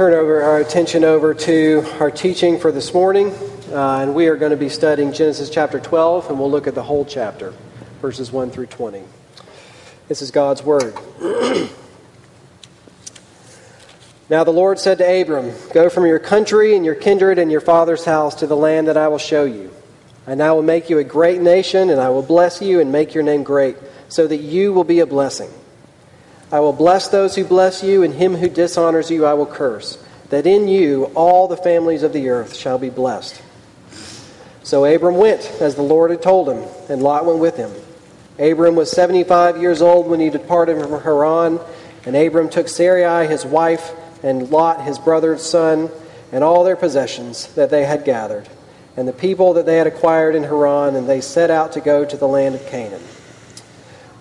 turn over our attention over to our teaching for this morning, uh, and we are going to be studying Genesis chapter 12, and we'll look at the whole chapter, verses 1 through 20. This is God's Word. now the Lord said to Abram, Go from your country and your kindred and your father's house to the land that I will show you. And I will make you a great nation, and I will bless you and make your name great, so that you will be a blessing. I will bless those who bless you, and him who dishonors you I will curse, that in you all the families of the earth shall be blessed. So Abram went, as the Lord had told him, and Lot went with him. Abram was 75 years old when he departed from Haran, and Abram took Sarai his wife, and Lot his brother's son, and all their possessions that they had gathered, and the people that they had acquired in Haran, and they set out to go to the land of Canaan.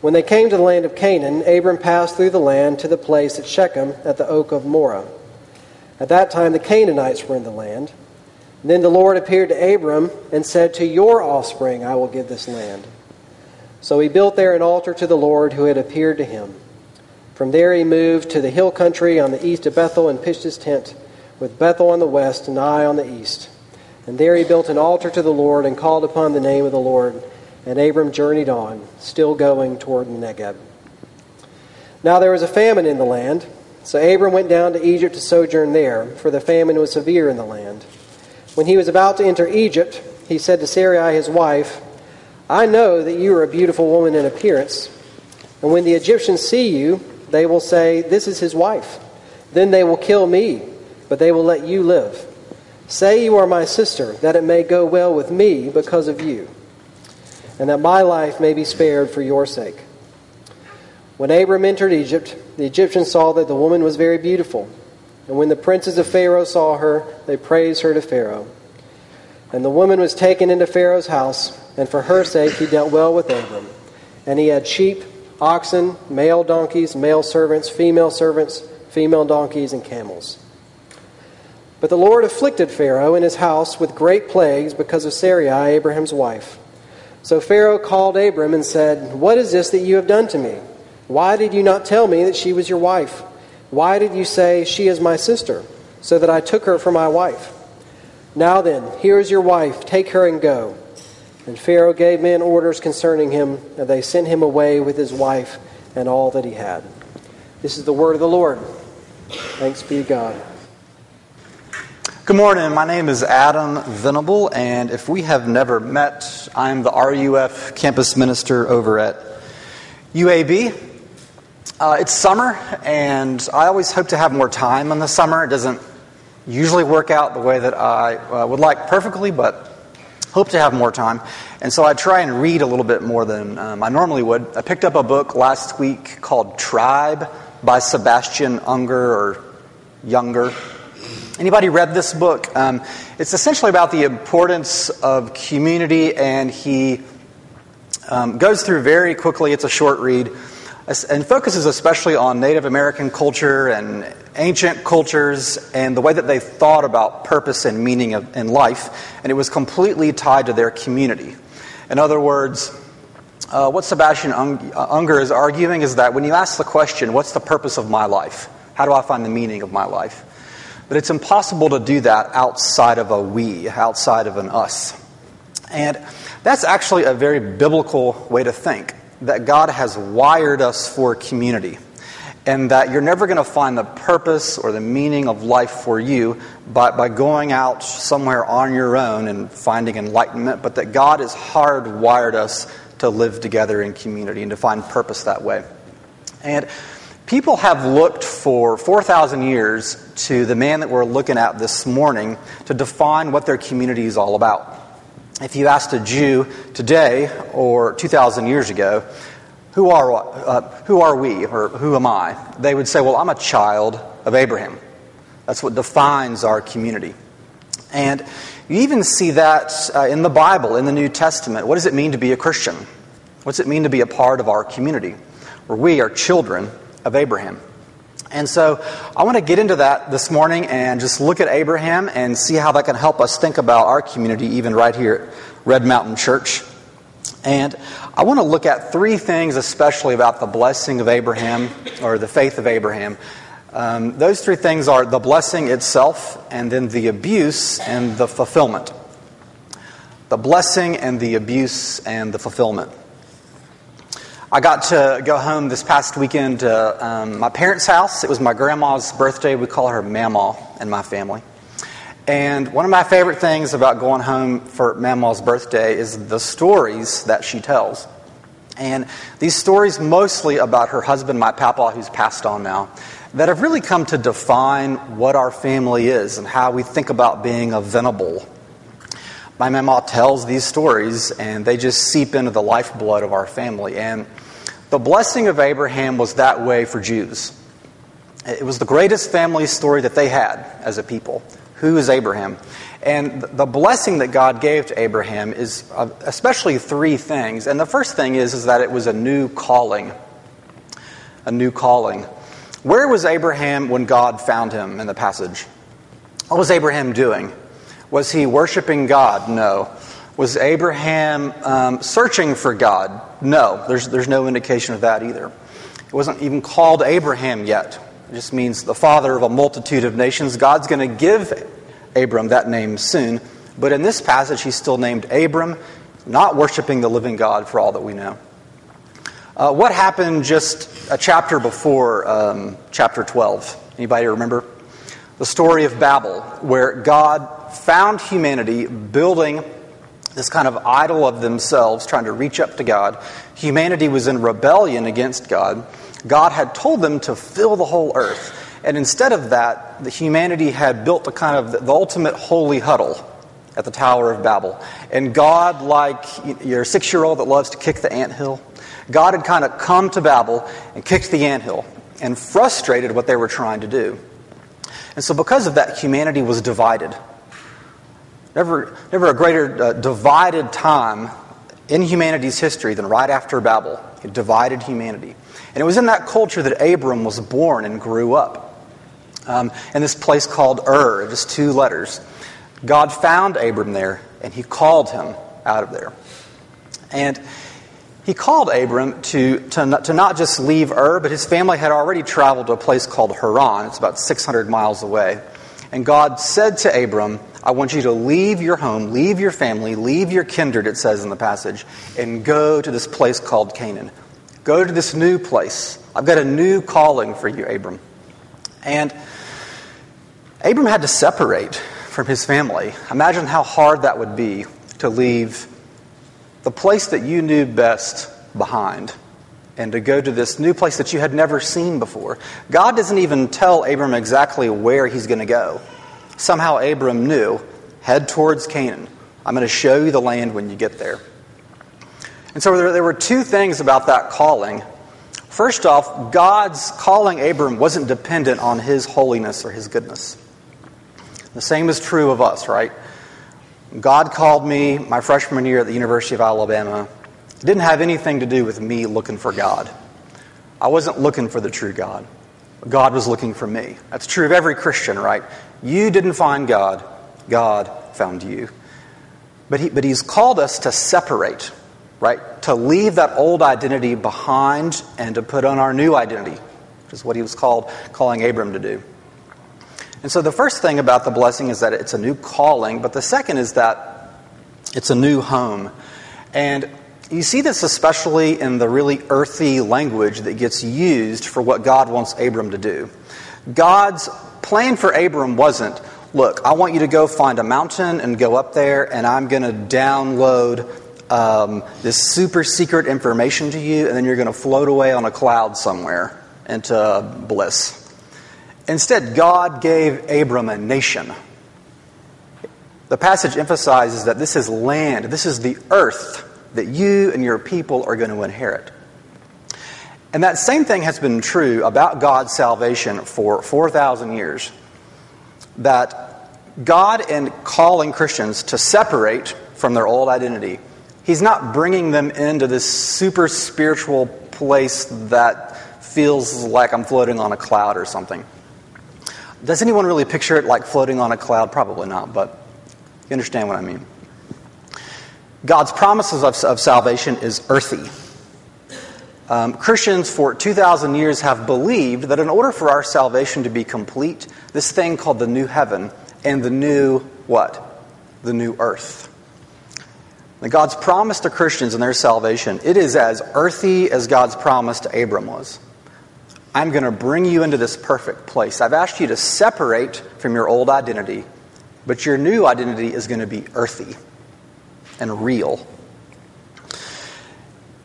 When they came to the land of Canaan, Abram passed through the land to the place at Shechem at the oak of Moreh. At that time, the Canaanites were in the land. then the Lord appeared to Abram and said, To your offspring I will give this land. So he built there an altar to the Lord who had appeared to him. From there he moved to the hill country on the east of Bethel and pitched his tent, with Bethel on the west and Ai on the east. And there he built an altar to the Lord and called upon the name of the Lord. And Abram journeyed on, still going toward the Negeb. Now there was a famine in the land, so Abram went down to Egypt to sojourn there, for the famine was severe in the land. When he was about to enter Egypt, he said to Sarai his wife, I know that you are a beautiful woman in appearance, and when the Egyptians see you, they will say, This is his wife. Then they will kill me, but they will let you live. Say you are my sister, that it may go well with me because of you and that my life may be spared for your sake. When Abram entered Egypt, the Egyptians saw that the woman was very beautiful. And when the princes of Pharaoh saw her, they praised her to Pharaoh. And the woman was taken into Pharaoh's house, and for her sake he dealt well with Abram. And he had sheep, oxen, male donkeys, male servants, female servants, female donkeys, and camels. But the Lord afflicted Pharaoh and his house with great plagues because of Sarai, Abraham's wife. So Pharaoh called Abram and said, What is this that you have done to me? Why did you not tell me that she was your wife? Why did you say, She is my sister, so that I took her for my wife? Now then, here is your wife, take her and go. And Pharaoh gave men orders concerning him, and they sent him away with his wife and all that he had. This is the word of the Lord. Thanks be to God. Good morning. My name is Adam Venable, and if we have never met, I'm the RUF campus minister over at UAB. Uh, it's summer, and I always hope to have more time in the summer. It doesn't usually work out the way that I uh, would like perfectly, but hope to have more time. And so I try and read a little bit more than um, I normally would. I picked up a book last week called Tribe by Sebastian Unger or Younger. Anybody read this book? Um, it's essentially about the importance of community, and he um, goes through very quickly. It's a short read and focuses especially on Native American culture and ancient cultures and the way that they thought about purpose and meaning of, in life. And it was completely tied to their community. In other words, uh, what Sebastian uh, Unger is arguing is that when you ask the question, What's the purpose of my life? How do I find the meaning of my life? But it's impossible to do that outside of a we, outside of an us. And that's actually a very biblical way to think that God has wired us for community. And that you're never going to find the purpose or the meaning of life for you by, by going out somewhere on your own and finding enlightenment, but that God has hardwired us to live together in community and to find purpose that way. And People have looked for 4,000 years to the man that we're looking at this morning to define what their community is all about. If you asked a Jew today or 2,000 years ago, who are, uh, who are we or who am I? They would say, well, I'm a child of Abraham. That's what defines our community. And you even see that uh, in the Bible, in the New Testament. What does it mean to be a Christian? What does it mean to be a part of our community? Where we are children of Abraham. And so I want to get into that this morning and just look at Abraham and see how that can help us think about our community, even right here at Red Mountain Church. And I want to look at three things, especially about the blessing of Abraham or the faith of Abraham, Um, those three things are the blessing itself, and then the abuse and the fulfillment. The blessing and the abuse and the fulfillment. I got to go home this past weekend to um, my parents' house. It was my grandma's birthday. We call her Mamaw in my family. And one of my favorite things about going home for Mamaw's birthday is the stories that she tells. And these stories, mostly about her husband, my papa, who's passed on now, that have really come to define what our family is and how we think about being a Venable. My mama tells these stories, and they just seep into the lifeblood of our family. And the blessing of Abraham was that way for Jews. It was the greatest family story that they had as a people. Who is Abraham? And the blessing that God gave to Abraham is uh, especially three things. And the first thing is, is that it was a new calling. A new calling. Where was Abraham when God found him in the passage? What was Abraham doing? Was he worshiping God? No. Was Abraham um, searching for God? No, there's, there's no indication of that either. It wasn't even called Abraham yet. It just means the father of a multitude of nations. God's going to give Abram that name soon. But in this passage, he's still named Abram, not worshiping the living God for all that we know. Uh, what happened just a chapter before um, chapter 12? Anybody remember? The story of Babel, where God found humanity building this kind of idol of themselves, trying to reach up to God. Humanity was in rebellion against God. God had told them to fill the whole earth. And instead of that, the humanity had built a kind of the ultimate holy huddle at the Tower of Babel. And God, like your six year old that loves to kick the ant hill, God had kind of come to Babel and kicked the ant hill and frustrated what they were trying to do. And so, because of that, humanity was divided. Never, never a greater uh, divided time in humanity's history than right after Babel. It divided humanity. And it was in that culture that Abram was born and grew up. Um, in this place called Ur, just two letters. God found Abram there, and he called him out of there. And he called Abram to, to, not, to not just leave Ur, but his family had already traveled to a place called Haran. It's about 600 miles away. And God said to Abram, I want you to leave your home, leave your family, leave your kindred, it says in the passage, and go to this place called Canaan. Go to this new place. I've got a new calling for you, Abram. And Abram had to separate from his family. Imagine how hard that would be to leave the place that you knew best behind and to go to this new place that you had never seen before. God doesn't even tell Abram exactly where he's going to go. Somehow Abram knew head towards Canaan. I'm going to show you the land when you get there. And so there, were two things about that calling. First off, God's calling Abram wasn't dependent on his holiness or his goodness. The same is true of us, right? God called me my freshman year at the University of Alabama. It didn't have anything to do with me looking for God. I wasn't looking for the true God. God was looking for me. That's true of every Christian, right? You didn't find God, God found you. But, he, but He's called us to separate, right? To leave that old identity behind and to put on our new identity, which is what He was called, calling Abram to do. And so the first thing about the blessing is that it's a new calling, but the second is that it's a new home. And you see this especially in the really earthy language that gets used for what God wants Abram to do. God's plan for Abram wasn't, look, I want you to go find a mountain and go up there, and I'm going to download um, this super secret information to you, and then you're going to float away on a cloud somewhere into bliss. Instead, God gave Abram a nation. The passage emphasizes that this is land, this is the earth that you and your people are going to inherit. And that same thing has been true about God's salvation for 4,000 years. That God, in calling Christians to separate from their old identity, He's not bringing them into this super spiritual place that feels like I'm floating on a cloud or something. Does anyone really picture it like floating on a cloud? Probably not, but you understand what I mean. God's promises of, of salvation is earthy. Um, Christians for 2,000 years have believed that in order for our salvation to be complete, this thing called the new heaven and the new what? The new earth. That God's promise to Christians and their salvation, it is as earthy as God's promise to Abram was. I'm going to bring you into this perfect place. I've asked you to separate from your old identity, but your new identity is going to be earthy and real.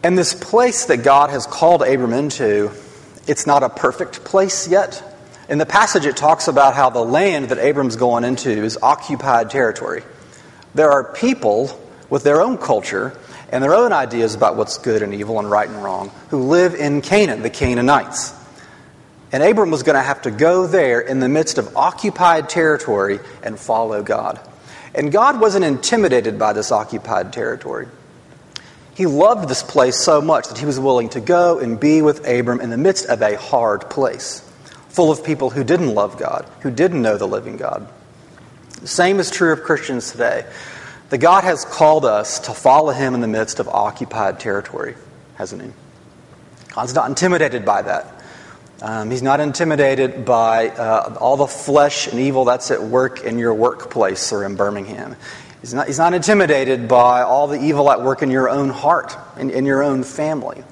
And this place that God has called Abram into, it's not a perfect place yet. In the passage, it talks about how the land that Abram's going into is occupied territory. There are people with their own culture and their own ideas about what's good and evil and right and wrong who live in Canaan, the Canaanites. And Abram was going to have to go there in the midst of occupied territory and follow God. And God wasn't intimidated by this occupied territory. He loved this place so much that he was willing to go and be with Abram in the midst of a hard place, full of people who didn't love God, who didn't know the living God. The same is true of Christians today. That God has called us to follow him in the midst of occupied territory, hasn't he? God's not intimidated by that. Um, he's not intimidated by uh, all the flesh and evil that's at work in your workplace or in Birmingham. He's not, he's not intimidated by all the evil at work in your own heart, in, in your own family.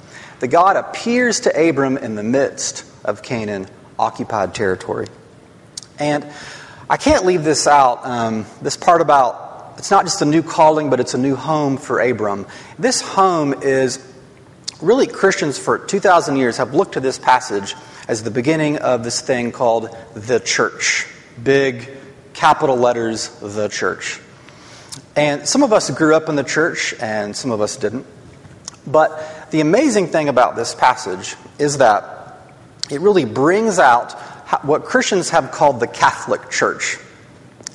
The God appears to Abram in the midst of Canaan, occupied territory. And I can't leave this out, um, this part about it's not just a new calling, but it's a new home for Abram. This home is really Christians for 2,000 years have looked to this passage as the beginning of this thing called the church. Big capital letters, the church. And some of us grew up in the church and some of us didn't. But the amazing thing about this passage is that it really brings out what Christians have called the Catholic Church.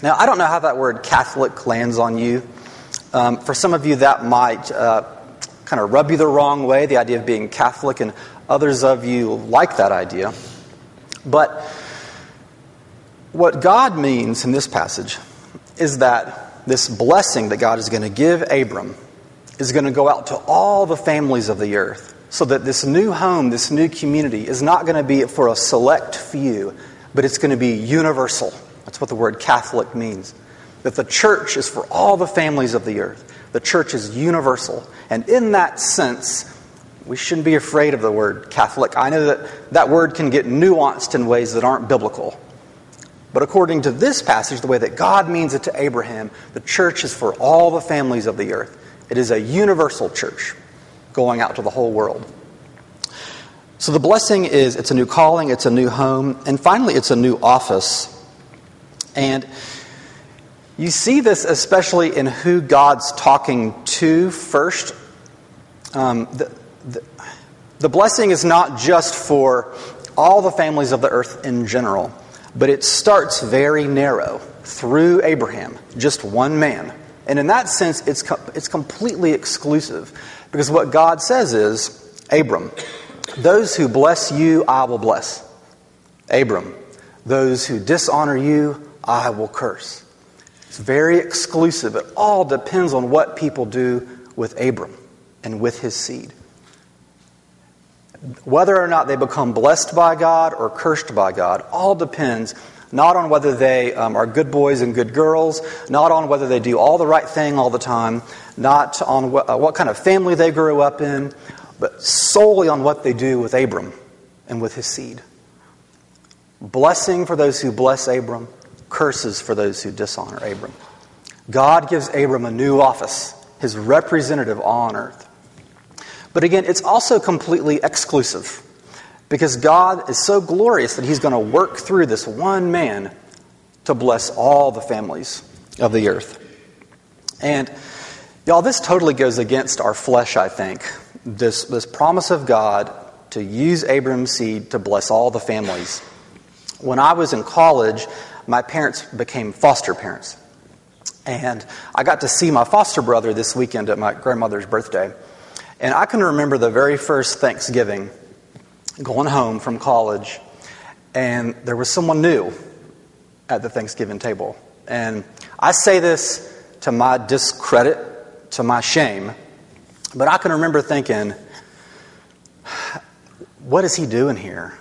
Now, I don't know how that word Catholic lands on you. Um, for some of you, that might uh, kind of rub you the wrong way, the idea of being Catholic, and others of you like that idea. But what God means in this passage is that this blessing that God is going to give Abram is going to go out to all the families of the earth. So that this new home, this new community, is not going to be for a select few, but it's going to be universal. That's what the word Catholic means. That the church is for all the families of the earth. The church is universal. And in that sense, we shouldn't be afraid of the word Catholic. I know that that word can get nuanced in ways that aren't biblical. But according to this passage, the way that God means it to Abraham, the church is for all the families of the earth. It is a universal church going out to the whole world. So the blessing is it's a new calling, it's a new home, and finally it's a new office. And you see this especially in who God's talking to first. Um, the, the, the blessing is not just for all the families of the earth in general. But it starts very narrow through Abraham, just one man. And in that sense, it's, it's completely exclusive. Because what God says is, Abram, those who bless you, I will bless. Abram, those who dishonor you, I will curse. It's very exclusive. It all depends on what people do with Abram and with his seed. Whether or not they become blessed by God or cursed by God all depends not on whether they um, are good boys and good girls, not on whether they do all the right thing all the time, not on wh- uh, what kind of family they grew up in, but solely on what they do with Abram and with his seed. Blessing for those who bless Abram, curses for those who dishonor Abram. God gives Abram a new office, his representative on earth. But again, it's also completely exclusive because God is so glorious that He's going to work through this one man to bless all the families of the earth. And y'all, this totally goes against our flesh, I think. This, this promise of God to use Abram's seed to bless all the families. When I was in college, my parents became foster parents. And I got to see my foster brother this weekend at my grandmother's birthday. And I can remember the very first Thanksgiving going home from college, and there was someone new at the Thanksgiving table. And I say this to my discredit, to my shame, but I can remember thinking, what is he doing here?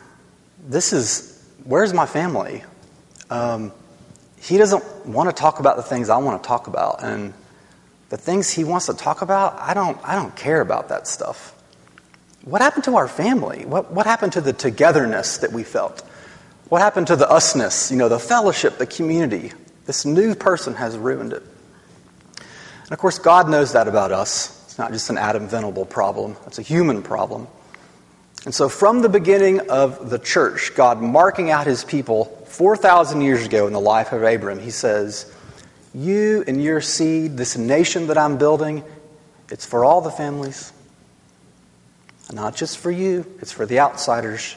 This is, where's my family? Um, he doesn't want to talk about the things I want to talk about. And the things he wants to talk about, I don't, I don't care about that stuff. What happened to our family? What, what happened to the togetherness that we felt? What happened to the usness, you know, the fellowship, the community? This new person has ruined it. And of course, God knows that about us. It's not just an Adam Venable problem, it's a human problem. And so, from the beginning of the church, God marking out his people 4,000 years ago in the life of Abram, he says, You and your seed, this nation that I'm building, it's for all the families. Not just for you, it's for the outsiders.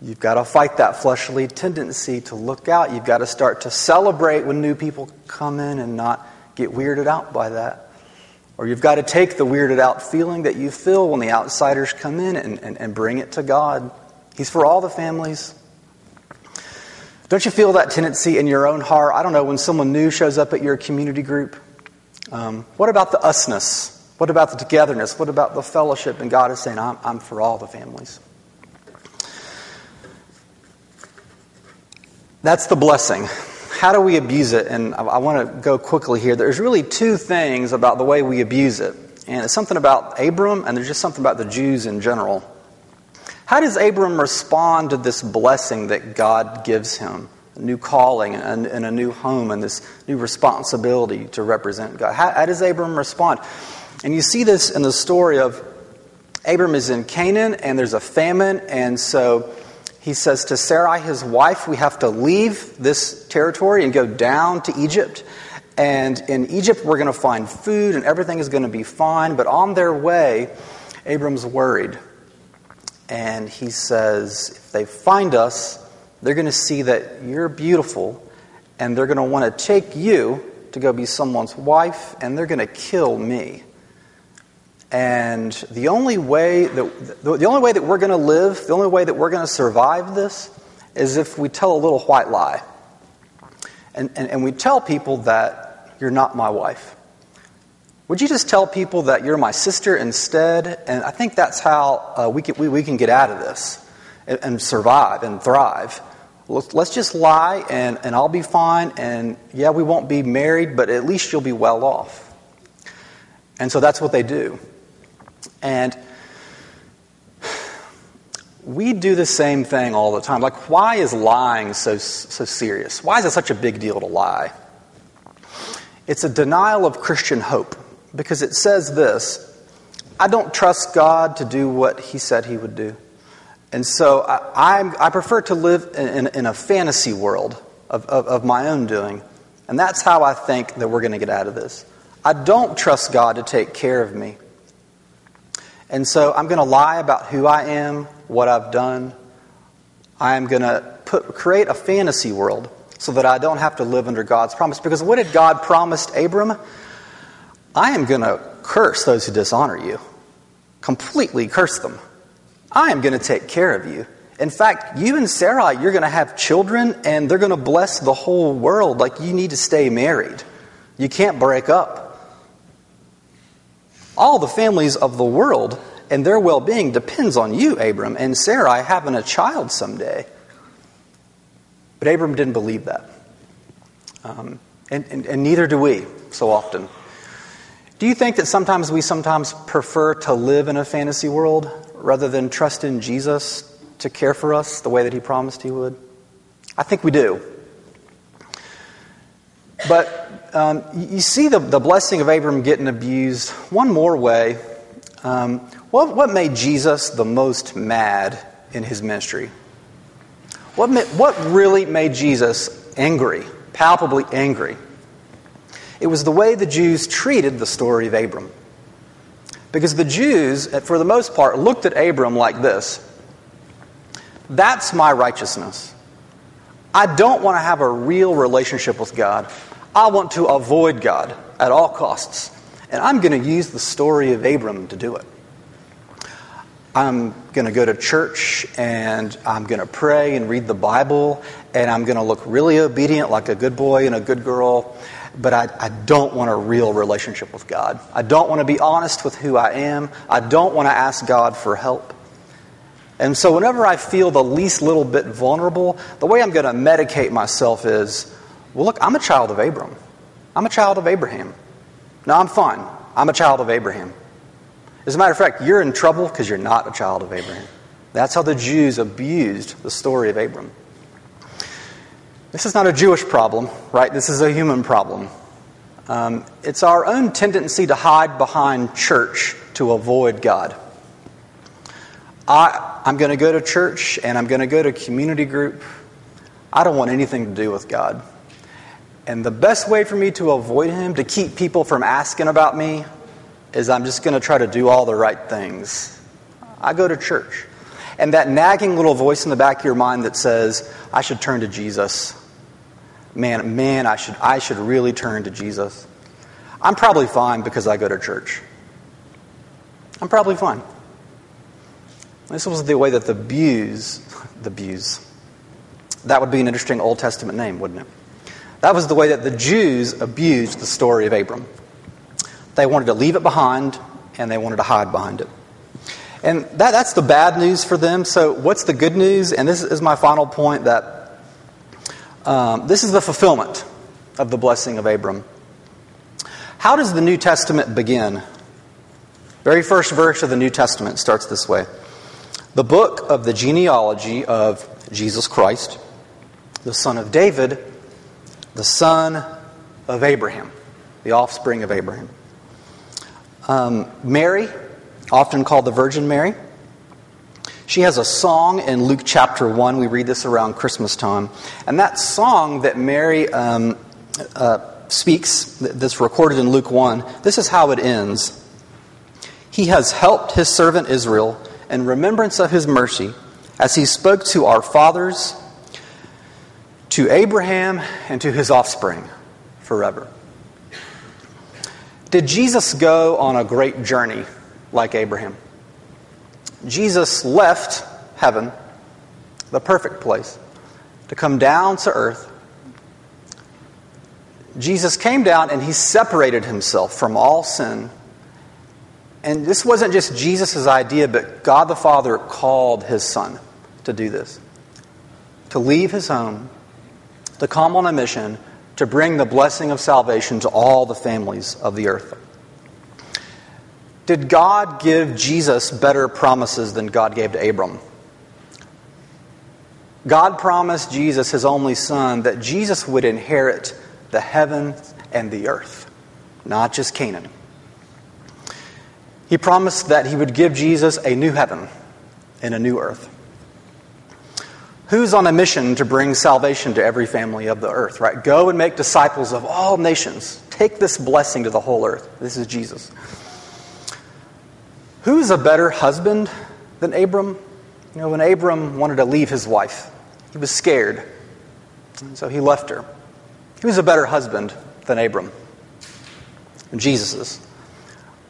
You've got to fight that fleshly tendency to look out. You've got to start to celebrate when new people come in and not get weirded out by that. Or you've got to take the weirded out feeling that you feel when the outsiders come in and, and, and bring it to God. He's for all the families. Don't you feel that tendency in your own heart? I don't know, when someone new shows up at your community group? Um, what about the usness? What about the togetherness? What about the fellowship? And God is saying, I'm, I'm for all the families. That's the blessing how do we abuse it? And I, I want to go quickly here. There's really two things about the way we abuse it. And it's something about Abram, and there's just something about the Jews in general. How does Abram respond to this blessing that God gives him? A new calling and, and a new home and this new responsibility to represent God. How, how does Abram respond? And you see this in the story of Abram is in Canaan and there's a famine, and so he says to Sarai, his wife, we have to leave this territory and go down to Egypt. And in Egypt, we're going to find food and everything is going to be fine. But on their way, Abram's worried. And he says, if they find us, they're going to see that you're beautiful and they're going to want to take you to go be someone's wife and they're going to kill me. And the only way that, the only way that we're going to live, the only way that we're going to survive this, is if we tell a little white lie. And, and, and we tell people that you're not my wife. Would you just tell people that you're my sister instead? And I think that's how uh, we, can, we, we can get out of this and, and survive and thrive. Let's, let's just lie and, and I'll be fine. And yeah, we won't be married, but at least you'll be well off. And so that's what they do. And we do the same thing all the time. Like, why is lying so, so serious? Why is it such a big deal to lie? It's a denial of Christian hope because it says this I don't trust God to do what He said He would do. And so I, I, I prefer to live in, in, a fantasy world of, of, of my own doing. And that's how I think that we're going to get out of this. I don't trust God to take care of me. And so I'm going to lie about who I am, what I've done. I'm going to put, create a fantasy world so that I don't have to live under God's promise. Because what did God promise Abram? I am going to curse those who dishonor you, completely curse them. I am going to take care of you. In fact, you and Sarai, you're going to have children and they're going to bless the whole world. Like you need to stay married. You can't break up all the families of the world and their well being depends on you, Abram, and Sarai having a child someday. But Abram didn't believe that. Um, and, and, and neither do we so often. Do you think that sometimes we sometimes prefer to live in a fantasy world rather than trust in Jesus to care for us the way that he promised he would? I think we do. But um, you see the, the blessing of Abram getting abused one more way. Um, what, what made Jesus the most mad in his ministry? What, what really made Jesus angry, palpably angry? It was the way the Jews treated the story of Abram. Because the Jews, for the most part, looked at Abram like this That's my righteousness. I don't want to have a real relationship with God. I want to avoid God at all costs. And I'm going to use the story of Abram to do it. I'm going to go to church and I'm going to pray and read the Bible and I'm going to look really obedient like a good boy and a good girl. But I, I don't want a real relationship with God. I don't want to be honest with who I am. I don't want to ask God for help. And so, whenever I feel the least little bit vulnerable, the way I'm going to medicate myself is well, look, I'm a child of Abram. I'm a child of Abraham. No, I'm fine. I'm a child of Abraham. As a matter of fact, you're in trouble because you're not a child of Abraham. That's how the Jews abused the story of Abram. This is not a Jewish problem, right? This is a human problem. Um, it's our own tendency to hide behind church to avoid God. I, I'm going to go to church and I'm going to go to community group. I don't want anything to do with God. And the best way for me to avoid Him, to keep people from asking about me, is I'm just going to try to do all the right things. I go to church. And that nagging little voice in the back of your mind that says, I should turn to Jesus. Man, man, I should, I should really turn to Jesus. I'm probably fine because I go to church. I'm probably fine. This was the way that the Bews, the Bews, that would be an interesting Old Testament name, wouldn't it? That was the way that the Jews abused the story of Abram. They wanted to leave it behind and they wanted to hide behind it. And that, that's the bad news for them. So, what's the good news? And this is my final point that um, this is the fulfillment of the blessing of Abram. How does the New Testament begin? Very first verse of the New Testament starts this way The book of the genealogy of Jesus Christ, the son of David, the son of Abraham, the offspring of Abraham. Um, Mary, often called the Virgin Mary, she has a song in Luke chapter 1. We read this around Christmas time. And that song that Mary um, uh, speaks, that's recorded in Luke 1, this is how it ends. He has helped his servant Israel in remembrance of his mercy, as he spoke to our fathers, to Abraham, and to his offspring forever. Did Jesus go on a great journey like Abraham? Jesus left heaven, the perfect place, to come down to earth. Jesus came down and he separated himself from all sin. And this wasn't just Jesus' idea, but God the Father called his son to do this to leave his home, to come on a mission to bring the blessing of salvation to all the families of the earth. Did God give Jesus better promises than God gave to Abram? God promised Jesus, his only son, that Jesus would inherit the heaven and the earth, not just Canaan. He promised that he would give Jesus a new heaven and a new earth. Who's on a mission to bring salvation to every family of the earth, right? Go and make disciples of all nations. Take this blessing to the whole earth. This is Jesus. Who's a better husband than Abram? You know, when Abram wanted to leave his wife, he was scared. And so he left her. Who's a better husband than Abram? Jesus is.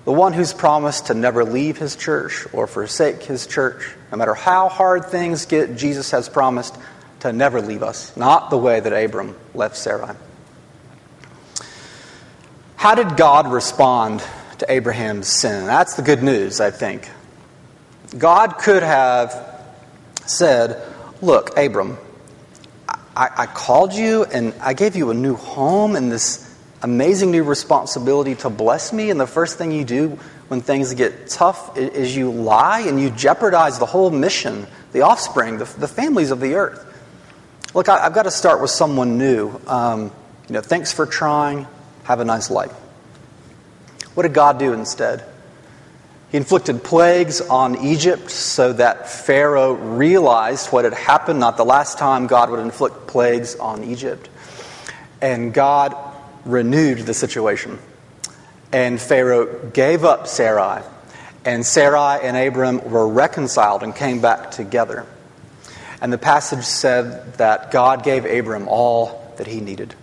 The one who's promised to never leave his church or forsake his church. No matter how hard things get, Jesus has promised to never leave us, not the way that Abram left Sarai. How did God respond to Abraham's sin? That's the good news, I think. God could have said, Look, Abram, I, I called you and I gave you a new home and this amazing new responsibility to bless me, and the first thing you do when things get tough is you lie and you jeopardize the whole mission, the offspring, the, the families of the earth. Look, I, have got to start with someone new. Um, you know, thanks for trying. Have a nice life. What did God do instead? He inflicted plagues on Egypt so that Pharaoh realized what had happened. Not the last time God would inflict plagues on Egypt. And God renewed the situation. And Pharaoh gave up Sarai. And Sarai and Abram were reconciled and came back together. And the passage said that God gave Abram all that he needed.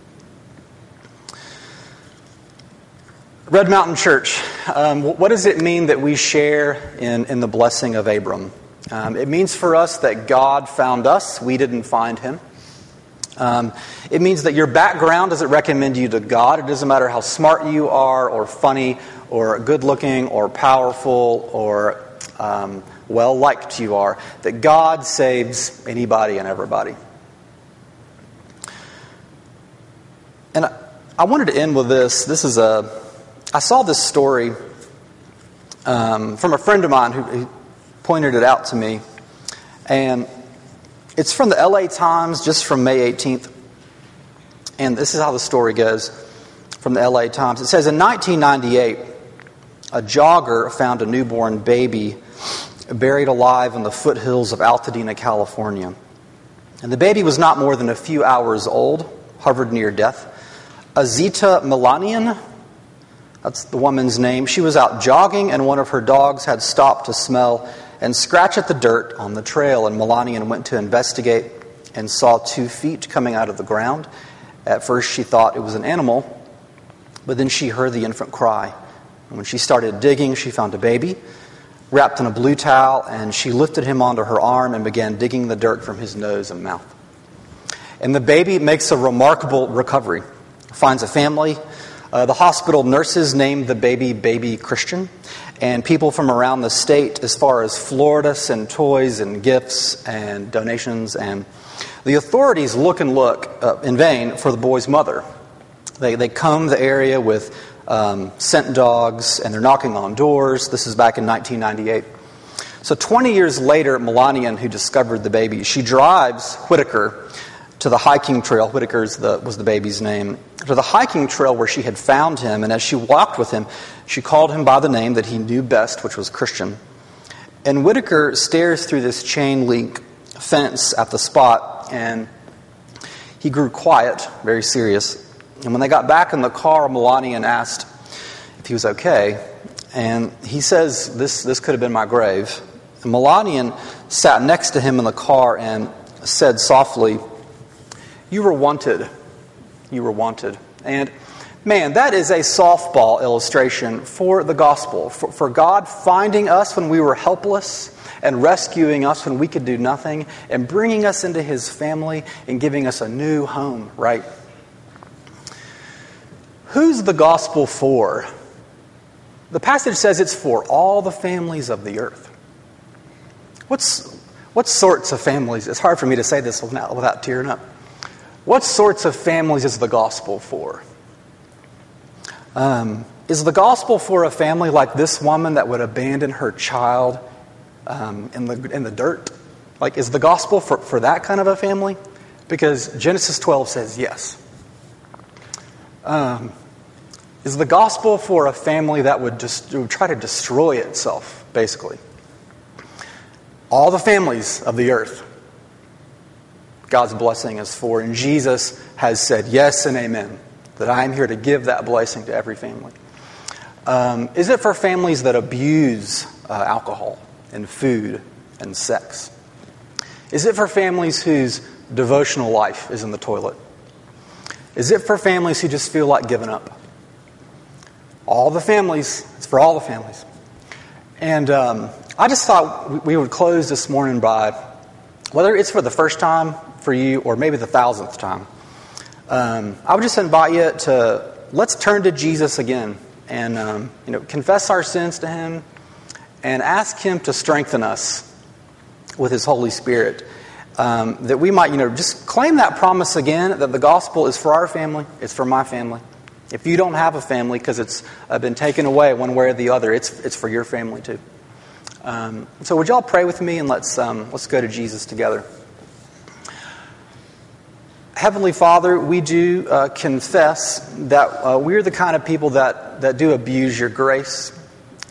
Red Mountain Church, um, what does it mean that we share in, in the blessing of Abram? Um, it means for us that God found us, we didn't find him. Um, it means that your background doesn't recommend you to God. It doesn't matter how smart you are, or funny, or good looking, or powerful, or um, well liked you are, that God saves anybody and everybody. And I, I wanted to end with this. This is a, I saw this story um, from a friend of mine who, who pointed it out to me. And it's from the LA Times, just from May 18th. And this is how the story goes from the LA Times. It says In 1998, a jogger found a newborn baby buried alive in the foothills of Altadena, California. And the baby was not more than a few hours old, hovered near death. Azita Milanian, that's the woman's name, she was out jogging, and one of her dogs had stopped to smell and scratch at the dirt on the trail. And Milanian went to investigate and saw two feet coming out of the ground. At first, she thought it was an animal, but then she heard the infant cry. And when she started digging, she found a baby wrapped in a blue towel, and she lifted him onto her arm and began digging the dirt from his nose and mouth. And the baby makes a remarkable recovery, finds a family. Uh, the hospital nurses named the baby Baby Christian, and people from around the state, as far as Florida, send toys and gifts and donations. And the authorities look and look uh, in vain for the boy's mother. They, they comb the area with um, scent dogs and they're knocking on doors. This is back in 1998. So 20 years later, Milanian, who discovered the baby, she drives Whitaker to the hiking trail. Whitaker the, was the baby's name. To the hiking trail where she had found him, and as she walked with him, she called him by the name that he knew best, which was Christian. And Whitaker stares through this chain link fence at the spot, and he grew quiet, very serious. And when they got back in the car, Milanian asked if he was okay, and he says, This, this could have been my grave. And Milanian sat next to him in the car and said softly, you were wanted. You were wanted. And man, that is a softball illustration for the gospel, for, for God finding us when we were helpless and rescuing us when we could do nothing and bringing us into his family and giving us a new home, right? Who's the gospel for? The passage says it's for all the families of the earth. What's, what sorts of families? It's hard for me to say this without, without tearing up. What sorts of families is the gospel for? Um, is the gospel for a family like this woman that would abandon her child um, in, the, in the dirt? Like, is the gospel for, for that kind of a family? Because Genesis 12 says yes. Um, is the gospel for a family that would just would try to destroy itself, basically? All the families of the earth God's blessing is for. And Jesus has said yes and amen, that I am here to give that blessing to every family. Um, is it for families that abuse uh, alcohol and food and sex? Is it for families whose devotional life is in the toilet? Is it for families who just feel like giving up? All the families, it's for all the families. And um, I just thought we would close this morning by, whether it's for the first time for you, or maybe the thousandth time, um, I would just invite you to let's turn to Jesus again and um, you know confess our sins to Him and ask Him to strengthen us with His Holy Spirit. Um, that we might, you know, just claim that promise again that the gospel is for our family, it's for my family. If you don't have a family because it's uh, been taken away one way or the other, it's, it's for your family too. Um, so, would y'all pray with me and let's, um, let's go to Jesus together. Heavenly Father, we do uh, confess that uh, we're the kind of people that, that do abuse your grace.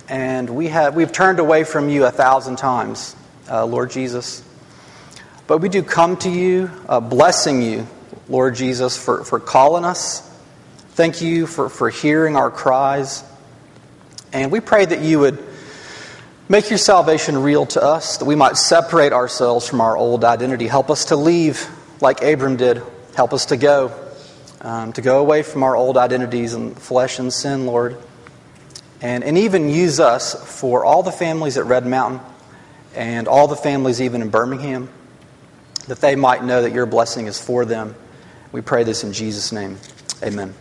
And we have, we've turned away from you a thousand times, uh, Lord Jesus. But we do come to you, uh, blessing you, Lord Jesus, for, for calling us. Thank you for, for hearing our cries. And we pray that you would make your salvation real to us, that we might separate ourselves from our old identity. Help us to leave like Abram did. Help us to go, um, to go away from our old identities and flesh and sin, Lord. And, and even use us for all the families at Red Mountain and all the families even in Birmingham, that they might know that your blessing is for them. We pray this in Jesus' name. Amen.